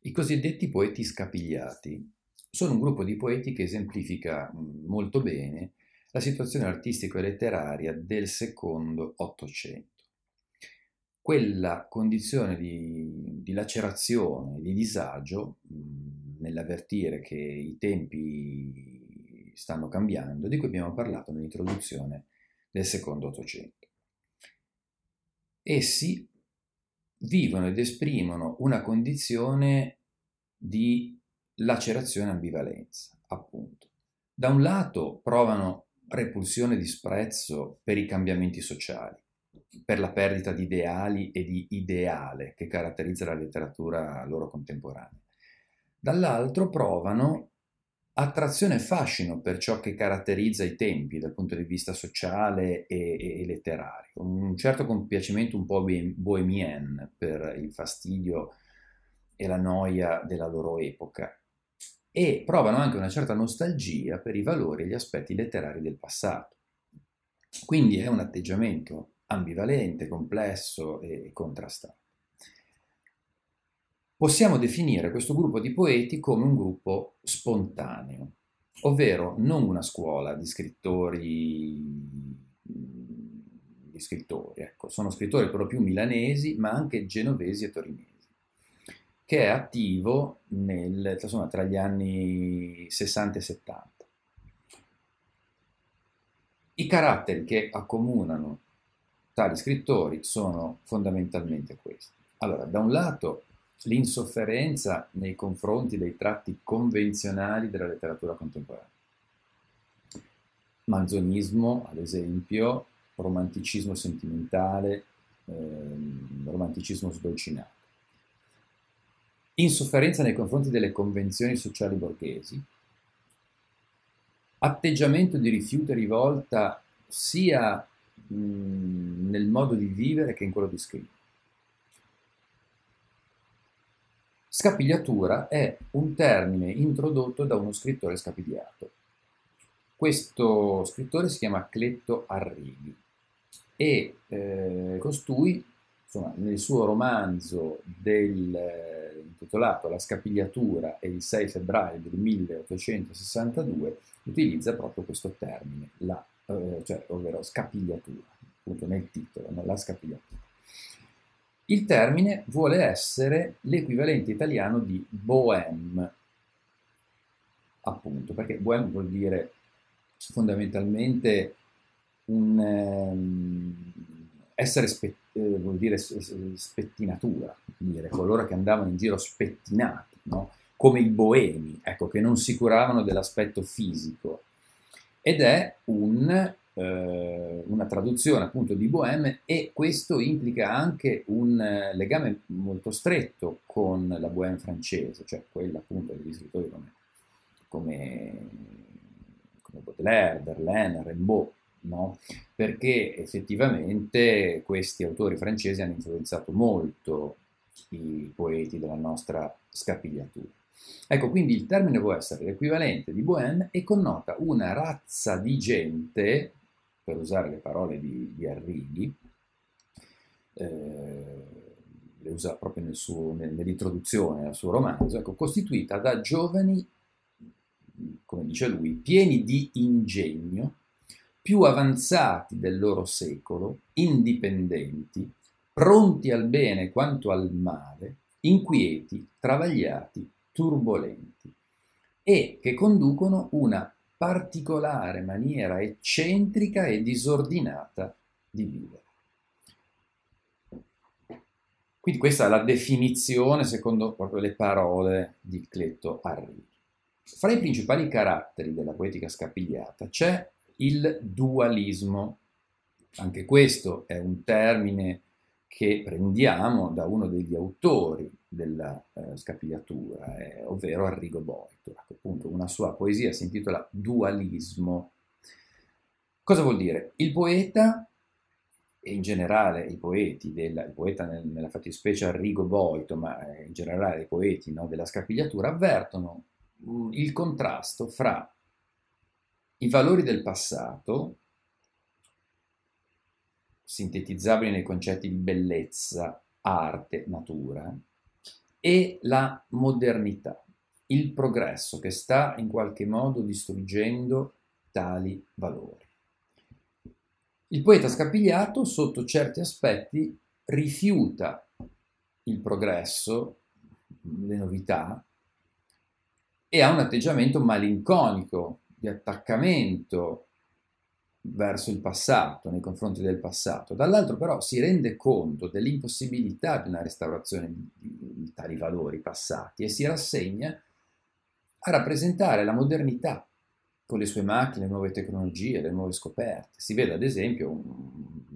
I cosiddetti poeti scapigliati sono un gruppo di poeti che esemplifica molto bene la situazione artistica e letteraria del secondo Ottocento. Quella condizione di, di lacerazione, di disagio, nell'avvertire che i tempi stanno cambiando, di cui abbiamo parlato nell'introduzione del secondo Ottocento. Essi vivono ed esprimono una condizione di lacerazione ambivalenza, appunto. Da un lato provano repulsione e disprezzo per i cambiamenti sociali, per la perdita di ideali e di ideale che caratterizza la letteratura loro contemporanea. Dall'altro provano attrazione e fascino per ciò che caratterizza i tempi dal punto di vista sociale e, e letterario, un certo compiacimento un po' bohemien per il fastidio e la noia della loro epoca e provano anche una certa nostalgia per i valori e gli aspetti letterari del passato. Quindi è un atteggiamento ambivalente, complesso e contrastato. Possiamo definire questo gruppo di poeti come un gruppo spontaneo, ovvero non una scuola di scrittori, di scrittori ecco. sono scrittori proprio milanesi, ma anche genovesi e torinesi che è attivo nel, insomma, tra gli anni 60 e 70. I caratteri che accomunano tali scrittori sono fondamentalmente questi. Allora, da un lato l'insofferenza nei confronti dei tratti convenzionali della letteratura contemporanea. Manzonismo, ad esempio, romanticismo sentimentale, ehm, romanticismo sdolcinato. Insofferenza nei confronti delle convenzioni sociali borghesi, atteggiamento di rifiuto e rivolta sia mh, nel modo di vivere che in quello di scrivere. Scapigliatura è un termine introdotto da uno scrittore scapigliato. Questo scrittore si chiama Cletto Arrighi e eh, costui, insomma, nel suo romanzo del, eh, intitolato La scapigliatura e il 6 febbraio del 1862 utilizza proprio questo termine, la, eh, cioè, ovvero scapigliatura, appunto nel titolo, la scapigliatura. Il termine vuole essere l'equivalente italiano di bohème, appunto, perché bohème vuol dire fondamentalmente un, um, essere spe, eh, vuol dire spettinatura, dire coloro che andavano in giro spettinati, no? come i boemi, ecco, che non si curavano dell'aspetto fisico. Ed è un eh, una traduzione appunto di Bohème e questo implica anche un eh, legame molto stretto con la Bohème francese, cioè quella appunto degli scrittori come, come, come Baudelaire, Verlaine, Rimbaud, no? perché effettivamente questi autori francesi hanno influenzato molto i poeti della nostra scapigliatura. Ecco, quindi il termine può essere l'equivalente di Bohème e connota una razza di gente per usare le parole di, di Arrighi, eh, le usa proprio nel suo, nell'introduzione al suo romanzo, ecco, costituita da giovani, come dice lui, pieni di ingegno, più avanzati del loro secolo, indipendenti, pronti al bene quanto al male, inquieti, travagliati, turbolenti, e che conducono una particolare maniera eccentrica e disordinata di vivere. Quindi questa è la definizione secondo proprio le parole di Cletto Arrighi. Fra i principali caratteri della poetica scapigliata c'è il dualismo. Anche questo è un termine che prendiamo da uno degli autori della eh, scapigliatura, eh, ovvero Arrigo Boito. Appunto, una sua poesia si intitola Dualismo. Cosa vuol dire? Il poeta, e in generale i poeti, della, il poeta nel, nella fattispecie Arrigo Boito, ma eh, in generale i poeti no, della scapigliatura, avvertono mm, il contrasto fra i valori del passato, sintetizzabili nei concetti di bellezza, arte, natura, e la modernità, il progresso che sta in qualche modo distruggendo tali valori. Il poeta Scapigliato, sotto certi aspetti, rifiuta il progresso, le novità, e ha un atteggiamento malinconico, di attaccamento verso il passato, nei confronti del passato. Dall'altro però si rende conto dell'impossibilità di una restaurazione di, tali valori passati e si rassegna a rappresentare la modernità con le sue macchine, le nuove tecnologie, le nuove scoperte. Si vede ad esempio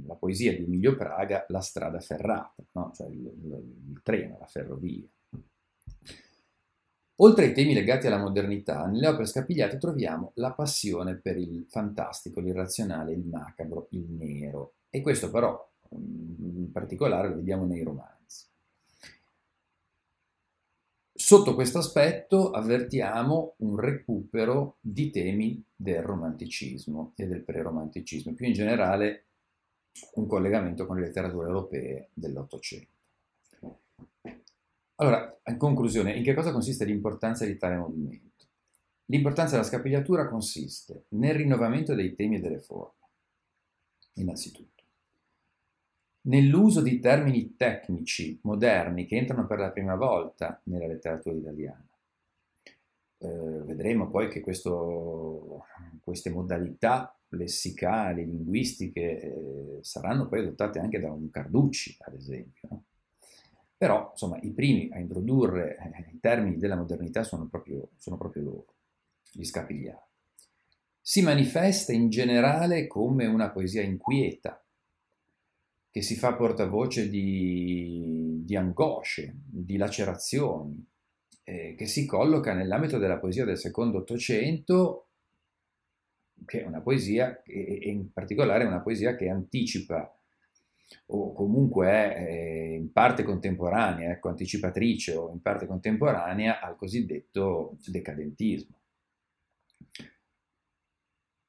la poesia di Emilio Praga, La strada ferrata, no? cioè il, il, il treno, la ferrovia. Oltre ai temi legati alla modernità, nelle opere scapigliate troviamo la passione per il fantastico, l'irrazionale, il macabro, il nero. E questo però in particolare lo vediamo nei romanzi. Sotto questo aspetto avvertiamo un recupero di temi del romanticismo e del preromanticismo, più in generale un collegamento con le letterature europee dell'Ottocento. Allora, in conclusione, in che cosa consiste l'importanza di tale movimento? L'importanza della scapigliatura consiste nel rinnovamento dei temi e delle forme, innanzitutto, nell'uso di termini tecnici moderni che entrano per la prima volta nella letteratura italiana. Eh, vedremo poi che questo, queste modalità lessicali, linguistiche, eh, saranno poi adottate anche da un Carducci, ad esempio. No? Però, insomma, i primi a introdurre eh, i termini della modernità sono proprio, sono proprio loro, gli scapigliati. Si manifesta in generale come una poesia inquieta, che si fa portavoce di, di angosce, di lacerazioni, eh, che si colloca nell'ambito della poesia del secondo Ottocento, che è una poesia, e in particolare una poesia che anticipa o comunque è eh, in parte contemporanea, ecco, anticipatrice o in parte contemporanea al cosiddetto decadentismo.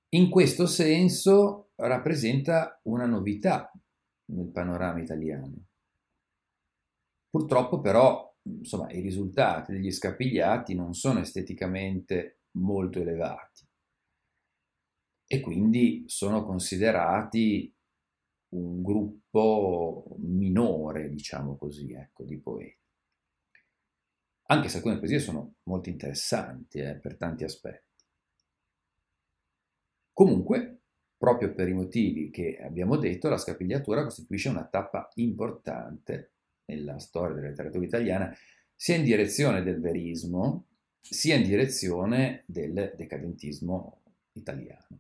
In questo senso rappresenta una novità nel panorama italiano. Purtroppo però insomma, i risultati degli scapigliati non sono esteticamente molto elevati e quindi sono considerati un gruppo minore, diciamo così, ecco, di poeti. Anche se alcune poesie sono molto interessanti eh, per tanti aspetti. Comunque, proprio per i motivi che abbiamo detto, la scapigliatura costituisce una tappa importante nella storia della letteratura italiana, sia in direzione del verismo, sia in direzione del decadentismo italiano.